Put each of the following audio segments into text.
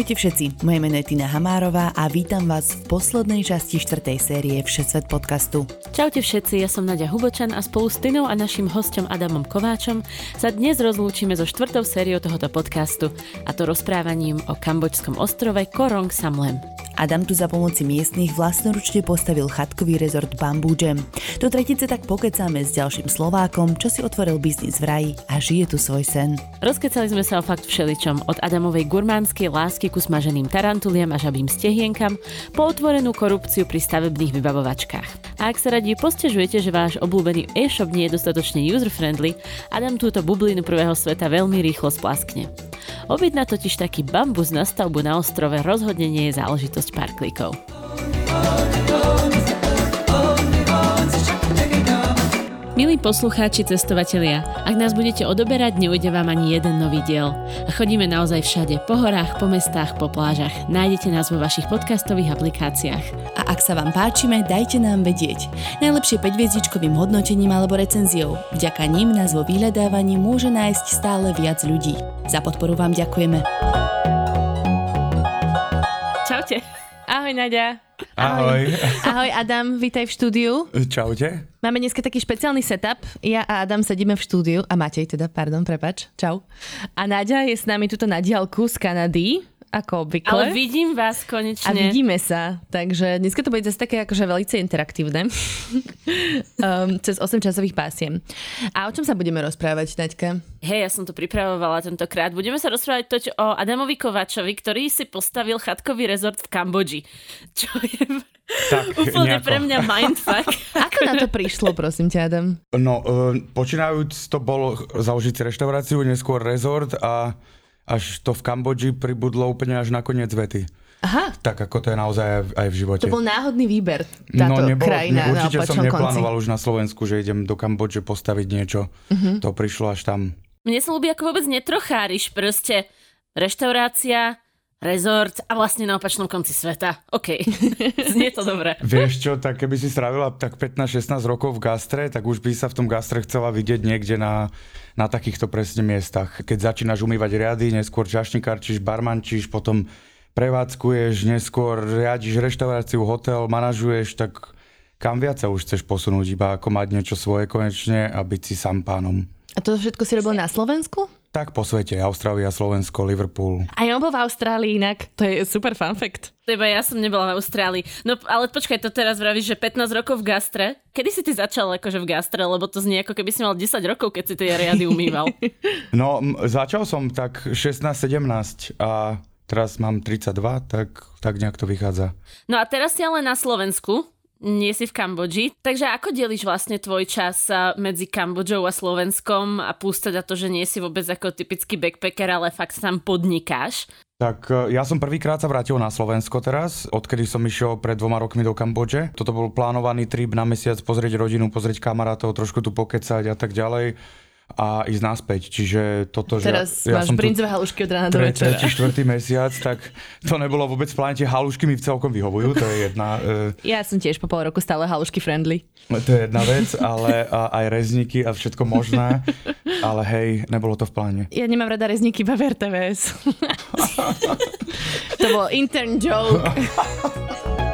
Ahojte všetci, moje meno je Tina Hamárová a vítam vás v poslednej časti štvrtej série Všesvet podcastu. Čaute všetci, ja som Nadia Hubočan a spolu s Tinou a našim hostom Adamom Kováčom sa dnes rozlúčime so štvrtou sériou tohoto podcastu a to rozprávaním o kambočskom ostrove Korong Samlem. Adam tu za pomoci miestnych vlastnoručne postavil chatkový rezort Bamboo Jam. Do tretice tak pokecáme s ďalším Slovákom, čo si otvoril biznis v raji a žije tu svoj sen. Rozkecali sme sa o fakt všeličom, od Adamovej gurmánskej lásky ku smaženým tarantuliam a žabým stehienkam, po otvorenú korupciu pri stavebných vybavovačkách. A ak sa radi postežujete, že váš obľúbený e-shop nie je dostatočne user-friendly, Adam túto bublinu prvého sveta veľmi rýchlo splaskne. Objednať totiž taký bambus na stavbu na ostrove rozhodne nie je záležitosť pár klikov. Milí poslucháči, cestovatelia, ak nás budete odoberať, neujde vám ani jeden nový diel. A chodíme naozaj všade, po horách, po mestách, po plážach. Nájdete nás vo vašich podcastových aplikáciách. A ak sa vám páčime, dajte nám vedieť. Najlepšie 5 hodnotením alebo recenziou. Vďaka ním nás vo vyhľadávaní môže nájsť stále viac ľudí. Za podporu vám ďakujeme. Ahoj Nadia. Ahoj. Ahoj Adam, vítaj v štúdiu. Čaute. Máme dneska taký špeciálny setup. Ja a Adam sedíme v štúdiu, a Matej teda, pardon, prepač, čau. A Nadia je s nami tuto na diálku z Kanady ako obvykle. Ale vidím vás konečne. A vidíme sa, takže dneska to bude zase také akože veľmi interaktívne. um, cez 8 časových pásiem. A o čom sa budeme rozprávať, Naďka? Hej, ja som to pripravovala tentokrát. Budeme sa rozprávať toť o Adamovi Kovačovi, ktorý si postavil chatkový rezort v Kambodži. Čo je tak, úplne nejako. pre mňa mindfuck. Ako na to prišlo, prosím ťa, Adam? No, uh, počínajúc to bolo založiť reštauráciu, neskôr rezort a až to v Kambodži pribudlo úplne až na koniec vety. Aha. Tak ako to je naozaj aj, v živote. To bol náhodný výber, táto no, nebolo, krajina ne, Určite na som neplánoval konci. už na Slovensku, že idem do Kambodže postaviť niečo. Uh-huh. To prišlo až tam. Mne sa ľúbi, ako vôbec netrocháriš. Proste reštaurácia, rezort a vlastne na opačnom konci sveta. OK, znie to dobre. Vieš čo, tak keby si strávila tak 15-16 rokov v gastre, tak už by sa v tom gastre chcela vidieť niekde na na takýchto presne miestach. Keď začínaš umývať riady, neskôr čašníkarčíš, barmančíš, potom prevádzkuješ, neskôr riadiš reštauráciu, hotel, manažuješ, tak kam viac sa už chceš posunúť, iba ako mať niečo svoje konečne a byť si sám pánom. A to všetko si robil na Slovensku? Tak po svete, Austrália, Slovensko, Liverpool. A ja bol v Austrálii inak, to je super fun fact. Teba ja som nebola v Austrálii. No ale počkaj, to teraz vravíš, že 15 rokov v gastre. Kedy si ty začal akože v gastre, lebo to znie ako keby si mal 10 rokov, keď si tie riady umýval. no, m- začal som tak 16-17 a teraz mám 32, tak, tak nejak to vychádza. No a teraz si ale na Slovensku nie si v Kambodži. Takže ako delíš vlastne tvoj čas medzi Kambodžou a Slovenskom a plus teda to, že nie si vôbec ako typický backpacker, ale fakt tam podnikáš? Tak e, ja som prvýkrát sa vrátil na Slovensko teraz, odkedy som išiel pred dvoma rokmi do Kambodže. Toto bol plánovaný trip na mesiac pozrieť rodinu, pozrieť kamarátov, trošku tu pokecať a tak ďalej a ísť naspäť. Čiže toto, Teraz že... Ja máš brinzové halušky od rána do večera. Tretí, štvrtý mesiac, tak to nebolo vôbec v pláne. Tie halušky mi celkom vyhovujú, to je jedna... Uh... Ja som tiež po pol roku stále halušky friendly. To je jedna vec, ale a, aj rezníky a všetko možné. Ale hej, nebolo to v pláne. Ja nemám rada rezníky, iba v RTVS. to bol intern joke.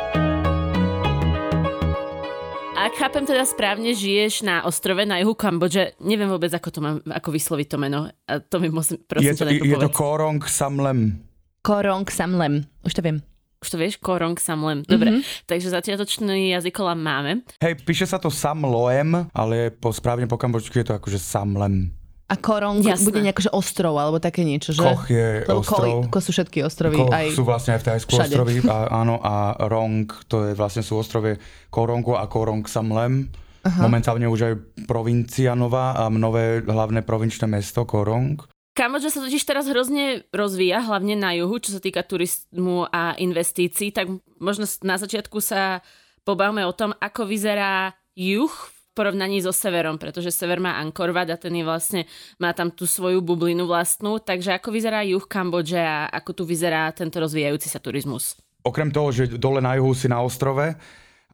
Ak chápem teda správne, žiješ na ostrove na juhu Kambodže. Neviem vôbec, ako to mám, ako vysloviť to meno. A to mi musím, prosím, je to, je povedz. to Korong Samlem. Korong Samlem. Už to viem. Už to vieš? Korong Samlem. Dobre, mm-hmm. takže začiatočný jazykolám máme. Hej, píše sa to Samloem, ale po, správne po kambočsky je to akože Samlem. A Korong Jasné. bude nejakože ostrov alebo také niečo, že? Koch je Lebo ostrov. Koch sú všetky ostrovy. Koch aj sú vlastne aj v Tajsku ostrovy. A, áno, a Rong, to je vlastne sú ostrovie Korongu a Korong Samlem. Aha. Momentálne už aj provincia nová a nové hlavné provinčné mesto Korong. Kambodža sa totiž teraz hrozne rozvíja, hlavne na juhu, čo sa týka turizmu a investícií, tak možno na začiatku sa pobavme o tom, ako vyzerá juh porovnaní so severom, pretože sever má Angkorvat a ten je vlastne, má tam tú svoju bublinu vlastnú, takže ako vyzerá juh Kambodže a ako tu vyzerá tento rozvíjajúci sa turizmus? Okrem toho, že dole na juhu si na ostrove,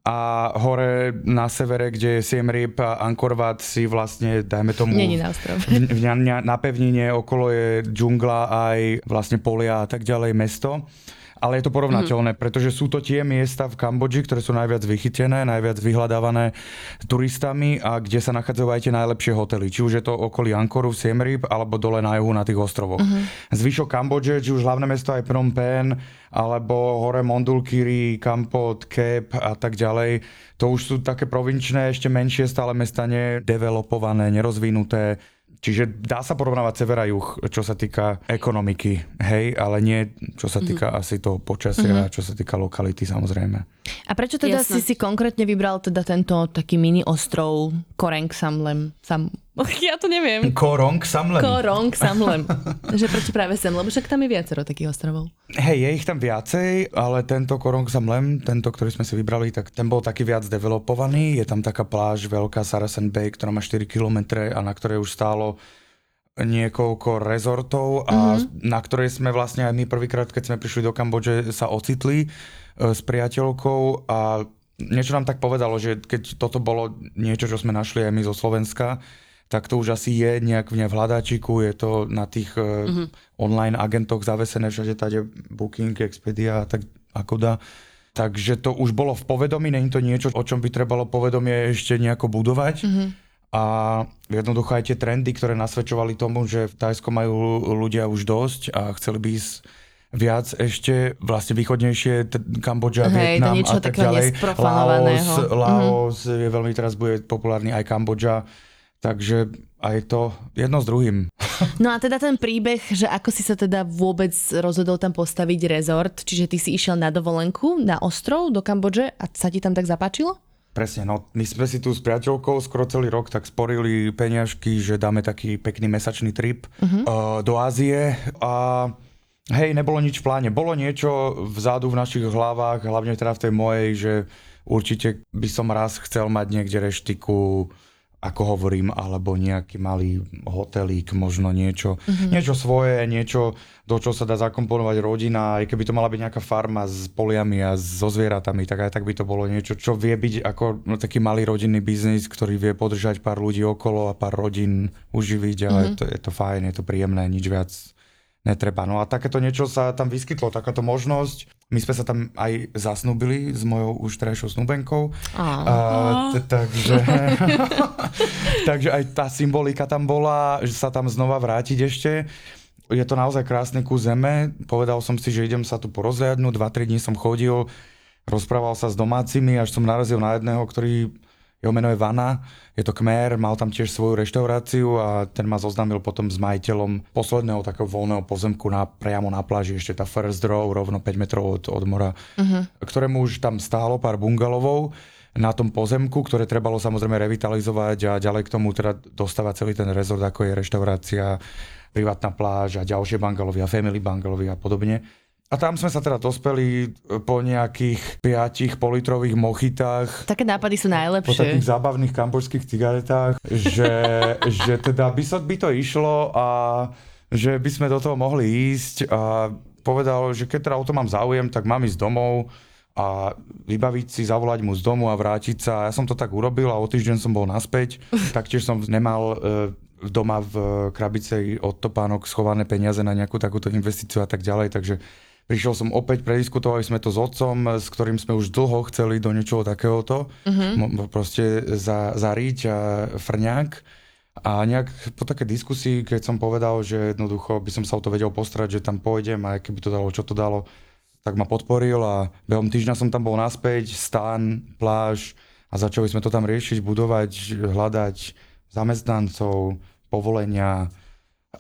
a hore na severe, kde je Siem Reap a Angkor Wat si vlastne, dajme tomu... Není na ostrove. V, v, na pevnine okolo je džungla aj vlastne polia a tak ďalej, mesto. Ale je to porovnateľné, mm-hmm. pretože sú to tie miesta v Kambodži, ktoré sú najviac vychytené, najviac vyhľadávané turistami a kde sa nachádzajú aj tie najlepšie hotely. Či už je to okolí Ankoru, Siem Reap, alebo dole na juhu na tých ostrovoch. Mm-hmm. Zvyšok Kambodže, či už hlavné mesto aj Phnom Penh, alebo hore Mondulkiri, Kampot, Kep a tak ďalej. To už sú také provinčné, ešte menšie stále mesta nedevelopované, nerozvinuté Čiže dá sa porovnávať sever a juh, čo sa týka ekonomiky, hej, ale nie čo sa týka mm-hmm. asi toho počasia, mm-hmm. čo sa týka lokality samozrejme. A prečo teda Jasne. si si konkrétne vybral teda tento taký mini ostrov Koreng Samlem? Sam... Ja to neviem. Korong Samlem. Korong Samlem. že prečo práve sem? Lebo však tam je viacero takých ostrovov. Hej, je ich tam viacej, ale tento Korong Samlem, tento, ktorý sme si vybrali, tak ten bol taký viac developovaný. Je tam taká pláž veľká Saracen Bay, ktorá má 4 km a na ktorej už stálo niekoľko rezortov a mm-hmm. na ktorej sme vlastne aj my prvýkrát, keď sme prišli do Kambodže, sa ocitli e, s priateľkou a niečo nám tak povedalo, že keď toto bolo niečo, čo sme našli aj my zo Slovenska, tak to už asi je nejak v hľadáčiku, je to na tých mm-hmm. online agentoch zavesené všade tady Booking, Expedia a tak ako dá. Takže to už bolo v povedomí, není to niečo, o čom by trebalo povedomie ešte nejako budovať. Mm-hmm a jednoducho aj tie trendy, ktoré nasvedčovali tomu, že v Tajsku majú ľudia už dosť a chceli by ísť viac ešte vlastne východnejšie, Kambodža, Hej, Vietnam a tak ďalej. Laos, Laos mm-hmm. je veľmi teraz bude populárny aj Kambodža, takže aj to jedno s druhým. No a teda ten príbeh, že ako si sa teda vôbec rozhodol tam postaviť rezort, čiže ty si išiel na dovolenku na ostrov do Kambodže a sa ti tam tak zapáčilo? Presne, no my sme si tu s priateľkou skoro celý rok tak sporili peňažky, že dáme taký pekný mesačný trip uh-huh. uh, do Ázie a hej, nebolo nič v pláne. Bolo niečo vzadu v našich hlavách, hlavne teda v tej mojej, že určite by som raz chcel mať niekde reštiku, ako hovorím, alebo nejaký malý hotelík, možno niečo, mm-hmm. niečo svoje, niečo, do čo sa dá zakomponovať rodina, aj keby to mala byť nejaká farma s poliami a so zvieratami, tak aj tak by to bolo niečo, čo vie byť ako no, taký malý rodinný biznis, ktorý vie podržať pár ľudí okolo a pár rodín uživiť, ale mm-hmm. to, je to fajn, je to príjemné, nič viac netreba. No a takéto niečo sa tam vyskytlo, takáto možnosť. My sme sa tam aj zasnúbili s mojou už terajšou snúbenkou. Takže, takže aj tá symbolika tam bola, že sa tam znova vrátiť ešte. Je to naozaj krásny kus zeme. Povedal som si, že idem sa tu porozhľadnúť. 2-3 dní som chodil, rozprával sa s domácimi, až som narazil na jedného, ktorý jeho meno je Vana, je to kmér, mal tam tiež svoju reštauráciu a ten ma zoznámil potom s majiteľom posledného takého voľného pozemku na, priamo na pláži, ešte tá First Row, rovno 5 metrov od, od mora, uh-huh. ktorému už tam stálo pár bungalovov na tom pozemku, ktoré trebalo samozrejme revitalizovať a ďalej k tomu teda dostávať celý ten rezort, ako je reštaurácia, privátna pláž a ďalšie bungalovy a family bungalovy a podobne. A tam sme sa teda dospeli e, po nejakých piatich politrových mochitách. Také nápady sú najlepšie. Po takých zábavných kambočských cigaretách, že, že teda by, sa, by to išlo a že by sme do toho mohli ísť a povedal, že keď teda o to mám záujem, tak mám ísť domov a vybaviť si, zavolať mu z domu a vrátiť sa. Ja som to tak urobil a o týždeň som bol naspäť. Taktiež som nemal e, doma v krabicej od topánok schované peniaze na nejakú takúto investíciu a tak ďalej, takže Prišiel som opäť, prediskutovali sme to s otcom, s ktorým sme už dlho chceli do niečoho takéhoto, uh-huh. proste za, zariť a frňák. A nejak po také diskusii, keď som povedal, že jednoducho by som sa o to vedel postarať, že tam pôjdem a keby to dalo, čo to dalo, tak ma podporil a behom týždňa som tam bol naspäť, stan, pláž a začali sme to tam riešiť, budovať, hľadať zamestnancov, povolenia,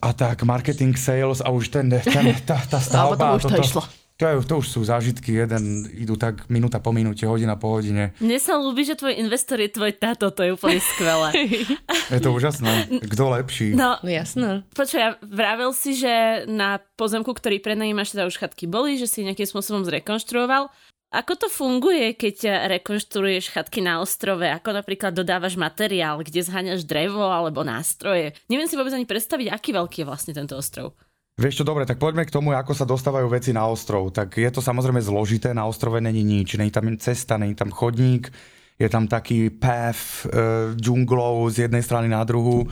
a tak marketing, sales a už ten, ten tá, tá stavba. to už to, to išlo. To, je, to už sú zážitky, jeden idú tak minúta po minúte, hodina po hodine. Mne sa ľúbi, že tvoj investor je tvoj táto, to je úplne skvelé. je to úžasné. Kto lepší? No, no jasné. Počuj, vravel si, že na pozemku, ktorý prenajímaš, teda už chatky boli, že si nejakým spôsobom zrekonštruoval. Ako to funguje, keď rekonštruuješ chatky na ostrove? Ako napríklad dodávaš materiál, kde zháňaš drevo alebo nástroje? Neviem si vôbec ani predstaviť, aký veľký je vlastne tento ostrov. Vieš čo, dobre, tak poďme k tomu, ako sa dostávajú veci na ostrov. Tak je to samozrejme zložité, na ostrove není nič, není tam cesta, není tam chodník, je tam taký path e, džunglov z jednej strany na druhú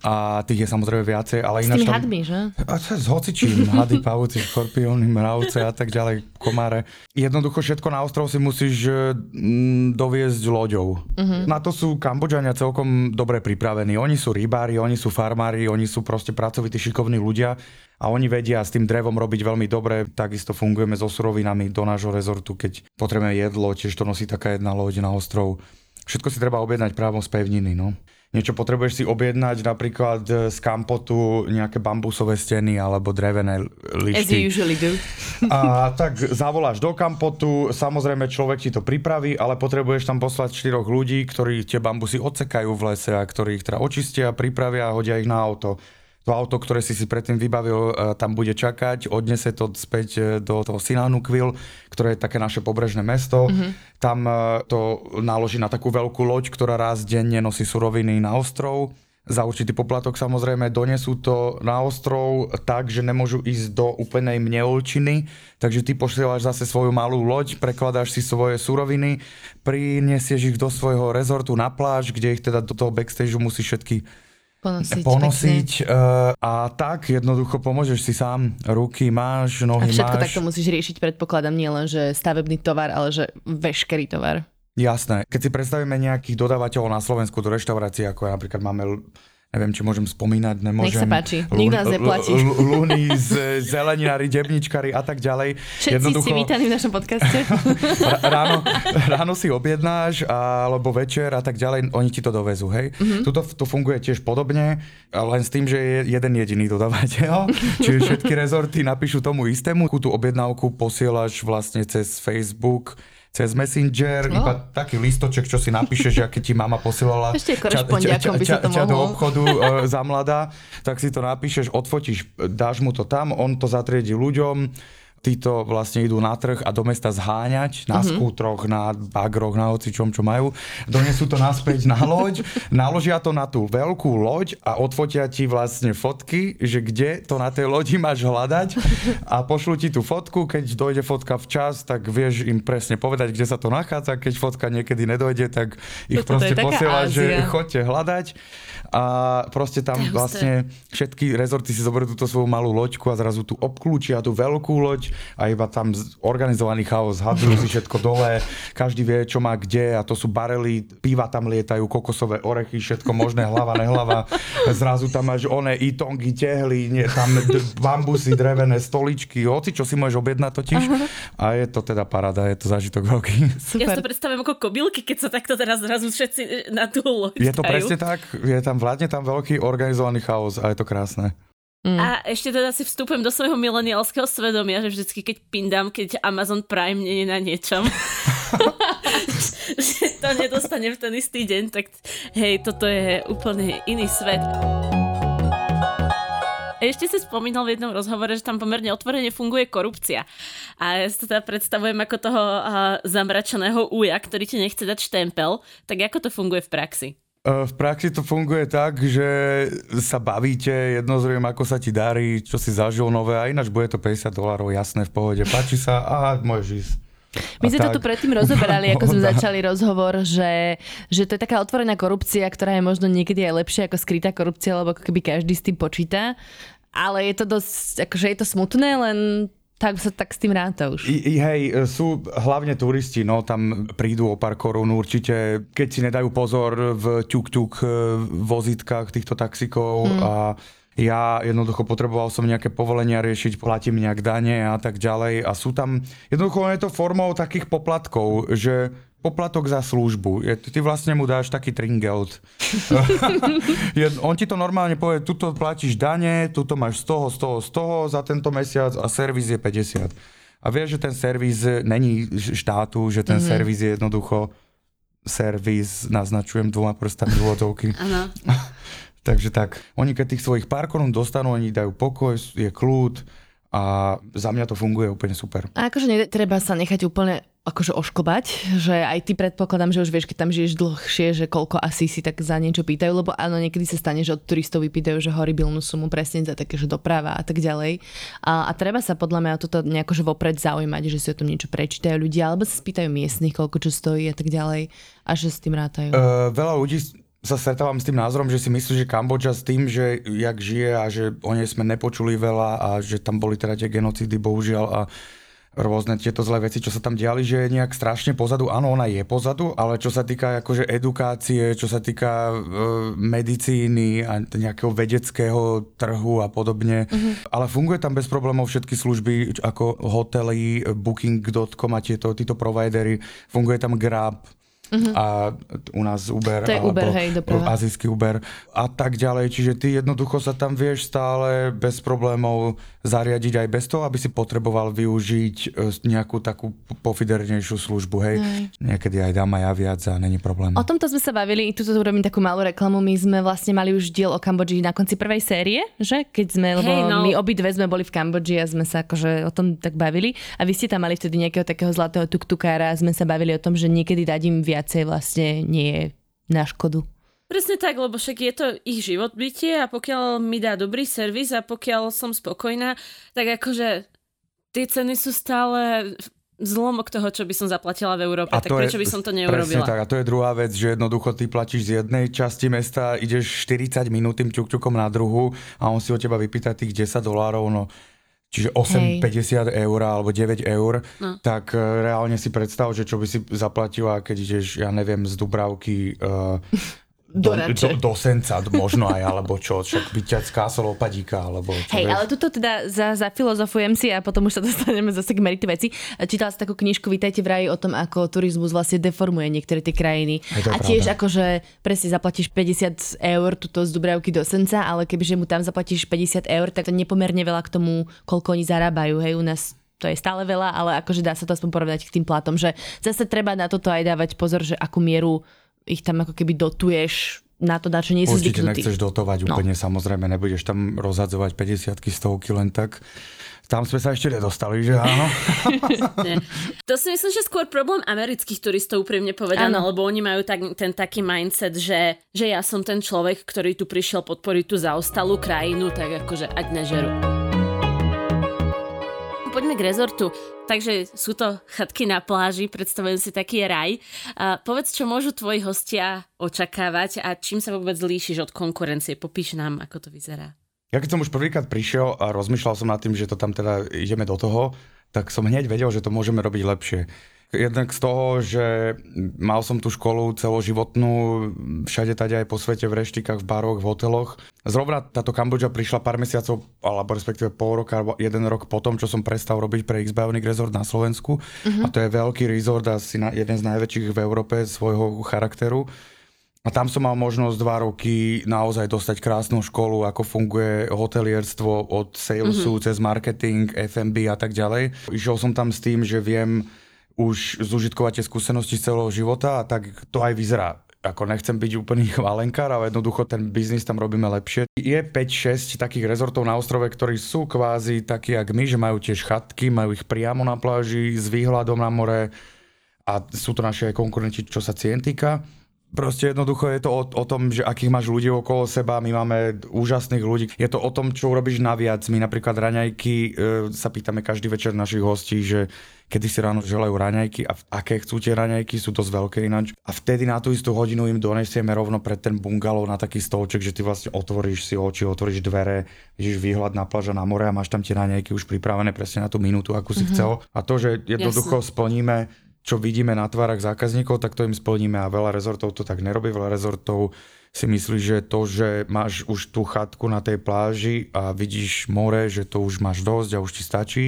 a tých je samozrejme viacej, ale ináč... S tými tam... hadmi, že? A s hocičím, hady, pavúci, škorpióny, mravce a tak ďalej, komáre. Jednoducho všetko na ostrov si musíš mm, doviezť loďou. Uh-huh. Na to sú Kambodžania celkom dobre pripravení. Oni sú rybári, oni sú farmári, oni sú proste pracovití, šikovní ľudia a oni vedia s tým drevom robiť veľmi dobre. Takisto fungujeme so surovinami do nášho rezortu, keď potrebujeme jedlo, tiež to nosí taká jedna loď na ostrov. Všetko si treba objednať právom z pevniny. No niečo potrebuješ si objednať, napríklad e, z kampotu nejaké bambusové steny alebo drevené lišty. As usually do. A tak zavoláš do kampotu, samozrejme človek ti to pripraví, ale potrebuješ tam poslať štyroch ľudí, ktorí tie bambusy odsekajú v lese a ktorí ich teda očistia, pripravia a hodia ich na auto to auto, ktoré si si predtým vybavil, e, tam bude čakať, odnese to späť e, do toho Sinanukvil, ktoré je také naše pobrežné mesto. Mm-hmm. Tam e, to naloží na takú veľkú loď, ktorá raz denne nosí suroviny na ostrov. Za určitý poplatok samozrejme donesú to na ostrov tak, že nemôžu ísť do úplnej mneolčiny, takže ty posielaš zase svoju malú loď, prekladáš si svoje suroviny, prinesieš ich do svojho rezortu na pláž, kde ich teda do toho backstageu musíš všetky ponosiť. ponosiť uh, a tak jednoducho pomôžeš si sám. Ruky máš, nohy máš. A všetko máš. takto musíš riešiť, predpokladám, nie len, že stavebný tovar, ale že veškerý tovar. Jasné. Keď si predstavíme nejakých dodávateľov na Slovensku do reštaurácií, ako napríklad máme neviem, či môžem spomínať, nemôžem. Nech sa páči, nikto nás neplatí. Luny, zeleninári, debničkári a tak ďalej. Všetci Jednoducho... ste vítaní v našom podcaste. ráno, ráno si objednáš, alebo večer a tak ďalej, oni ti to dovezú, hej. Mm-hmm. Tuto to funguje tiež podobne, len s tým, že je jeden jediný dodávateľ, čiže všetky rezorty napíšu tomu istému, tú objednávku posielaš vlastne cez Facebook, cez Messenger, no. iba taký listoček, čo si napíšeš, aké ti mama posielala Ešte ča, ča, do obchodu e, za mladá, tak si to napíšeš, odfotíš, dáš mu to tam, on to zatriedi ľuďom, títo vlastne idú na trh a do mesta zháňať na mm-hmm. skútroch, na bagroch, na hocičom, čo majú. Donesú to naspäť na loď, naložia to na tú veľkú loď a odfotia ti vlastne fotky, že kde to na tej lodi máš hľadať. A pošlu ti tú fotku, keď dojde fotka včas, tak vieš im presne povedať, kde sa to nachádza, keď fotka niekedy nedojde, tak ich Toto proste posielaš, že chodte hľadať. A proste tam vlastne všetky rezorty si zoberú túto svoju malú loďku a zrazu tu obklúčia tú veľkú loď a iba tam organizovaný chaos, hadzujú si všetko dole, každý vie, čo má kde a to sú barely, piva tam lietajú, kokosové orechy, všetko možné, hlava, nehlava. Zrazu tam máš one itongy, tehly, nie, tam bambusy, drevené stoličky, hoci čo si môžeš objednať totiž. A je to teda parada, je to zážitok veľký. Super. Ja si to predstavím ako kobylky, keď sa takto teraz zrazu všetci na tú loď Je to presne tak, je tam vládne tam veľký organizovaný chaos a je to krásne. Mm. A ešte teda si vstupujem do svojho mileniálskeho svedomia, že vždycky keď pindám, keď Amazon Prime nie je na niečom, že to nedostane v ten istý deň, tak hej, toto je úplne iný svet. Ešte si spomínal v jednom rozhovore, že tam pomerne otvorene funguje korupcia. A ja si to teda predstavujem ako toho uh, zamračeného uja, ktorý ti nechce dať štempel. Tak ako to funguje v praxi? E, v praxi to funguje tak, že sa bavíte, jednozrejme, ako sa ti darí, čo si zažil nové a ináč bude to 50 dolárov, jasné, v pohode. Páči sa a môžeš ísť. My sme to tu predtým rozoberali, ako sme začali rozhovor, že, že to je taká otvorená korupcia, ktorá je možno niekedy aj lepšia ako skrytá korupcia, lebo ako keby každý s tým počíta ale je to dosť, akože je to smutné, len tak sa tak s tým ráta už. I, hej, sú hlavne turisti, no tam prídu o pár korún určite, keď si nedajú pozor v ťuk-ťuk e, vozitkách týchto taxikov hmm. a ja jednoducho potreboval som nejaké povolenia riešiť, platím nejak dane a tak ďalej a sú tam, jednoducho je to formou takých poplatkov, že poplatok za službu. Je, ty vlastne mu dáš taký tringelt. je, on ti to normálne povie, tuto platíš dane, tuto máš z toho, z toho, z toho za tento mesiac a servis je 50. A vieš, že ten servis není štátu, že ten mm-hmm. servis je jednoducho servis, naznačujem dvoma prstami ľudovky. Takže tak, oni keď tých svojich pár korún dostanú, oni dajú pokoj, je kľud, a za mňa to funguje úplne super. A akože netreba sa nechať úplne akože ošklbať, že aj ty predpokladám, že už vieš, keď tam žiješ dlhšie, že koľko asi si tak za niečo pýtajú, lebo áno, niekedy sa stane, že od turistov vypýtajú, že horibilnú sumu presne za také, že doprava a tak ďalej. A, a treba sa podľa mňa toto nejako že vopred zaujímať, že si o tom niečo prečítajú ľudia, alebo sa spýtajú miestnych, koľko čo stojí a tak ďalej a že s tým rátajú. Uh, veľa ľudí sa stretávam s tým názorom, že si myslí, že Kambodža s tým, že jak žije a že o nej sme nepočuli veľa a že tam boli teda tie genocidy, bohužiaľ a rôzne tieto zlé veci, čo sa tam diali, že je nejak strašne pozadu. Áno, ona je pozadu, ale čo sa týka akože edukácie, čo sa týka e, medicíny a nejakého vedeckého trhu a podobne. Mm-hmm. Ale funguje tam bez problémov všetky služby ako hotely, booking.com a tieto, títo providery. Funguje tam Grab, uh-huh. a u nás Uber, to je Uber hej, azijský Uber a tak ďalej. Čiže ty jednoducho sa tam vieš stále bez problémov zariadiť aj bez toho, aby si potreboval využiť e, nejakú takú pofidernejšiu službu. Hej. hej. Niekedy aj dám aj ja viac a není problém. O tomto sme sa bavili, tu urobím takú malú reklamu. My sme vlastne mali už diel o Kambodži na konci prvej série, že? Keď sme, lebo hey, no. my obidve sme boli v Kambodži a sme sa akože o tom tak bavili. A vy ste tam mali vtedy nejakého takého zlatého tuktukára a sme sa bavili o tom, že niekedy dať im viac viacej vlastne nie je na škodu. Presne tak, lebo však je to ich život bytie a pokiaľ mi dá dobrý servis a pokiaľ som spokojná, tak akože tie ceny sú stále zlomok toho, čo by som zaplatila v Európe, a tak prečo je, by som to neurobila? Presne tak, a to je druhá vec, že jednoducho ty platíš z jednej časti mesta, ideš 40 minút tým ťukťukom na druhu a on si od teba vypýta tých 10 dolárov, no čiže 8,50 eur alebo 9 eur, no. tak uh, reálne si predstav, že čo by si zaplatila, keď ideš, ja neviem, z Dubravky uh, do, do, do senca možno aj, alebo čo, však by ťa skásol opadíka, alebo čo Hej, ale tuto teda za, za filozofujem si a potom už sa dostaneme zase k meritu veci. Čítala si takú knižku Vítajte v raji o tom, ako turizmus vlastne deformuje niektoré tie krajiny. A tiež pravda. akože presne zaplatíš 50 eur tuto z Dubravky do Senca, ale kebyže mu tam zaplatíš 50 eur, tak to nepomerne veľa k tomu, koľko oni zarábajú. Hej, u nás to je stále veľa, ale akože dá sa to aspoň porovnať k tým platom, že zase treba na toto aj dávať pozor, že akú mieru ich tam ako keby dotuješ na to, na čo nie sú Určite zvyknutí. nechceš dotovať no. úplne, samozrejme, nebudeš tam rozhadzovať 50 stovky len tak. Tam sme sa ešte nedostali, že áno? to si myslím, že skôr problém amerických turistov, úprimne povedané, lebo oni majú tak, ten taký mindset, že, že ja som ten človek, ktorý tu prišiel podporiť tú zaostalú krajinu, tak akože ať nežerú k rezortu. Takže sú to chatky na pláži, predstavujem si taký raj. A povedz, čo môžu tvoji hostia očakávať a čím sa vôbec líšiš od konkurencie. Popíš nám, ako to vyzerá. Ja keď som už prvýkrát prišiel a rozmýšľal som nad tým, že to tam teda ideme do toho, tak som hneď vedel, že to môžeme robiť lepšie. Jednak z toho, že mal som tú školu celoživotnú, všade tady aj po svete, v reštikách, v baroch, v hoteloch. Zrovna táto Kambodža prišla pár mesiacov, alebo respektíve pol roka, alebo jeden rok potom, čo som prestal robiť pre X-Bionic Resort na Slovensku. Uh-huh. A to je veľký resort, asi na, jeden z najväčších v Európe svojho charakteru. A tam som mal možnosť dva roky naozaj dostať krásnu školu, ako funguje hotelierstvo od salesu mm-hmm. cez marketing, F&B a tak ďalej. Išiel som tam s tým, že viem už zužitkovať tie skúsenosti z celého života a tak to aj vyzerá. Ako nechcem byť úplný chválenkár, ale jednoducho ten biznis tam robíme lepšie. Je 5-6 takých rezortov na ostrove, ktorí sú kvázi takí, jak my, že majú tiež chatky, majú ich priamo na pláži s výhľadom na more a sú to naše konkurenti, čo sa cien týka. Proste jednoducho je to o, o tom, že akých máš ľudí okolo seba, my máme úžasných ľudí. Je to o tom, čo urobíš naviac. My napríklad raňajky e, sa pýtame každý večer našich hostí, že kedy si ráno želajú raňajky a aké chcú tie raňajky, sú dosť veľké ináč. A vtedy na tú istú hodinu im donesieme rovno pred ten bungalov na taký stolček, že ty vlastne otvoríš si oči, otvoríš dvere, vidíš výhľad na pláža na more a máš tam tie raňajky už pripravené presne na tú minútu, akú si mm-hmm. chcel. A to, že jednoducho Jasne. splníme čo vidíme na tvárach zákazníkov, tak to im splníme a veľa rezortov to tak nerobí. Veľa rezortov si myslí, že to, že máš už tú chatku na tej pláži a vidíš more, že to už máš dosť a už ti stačí.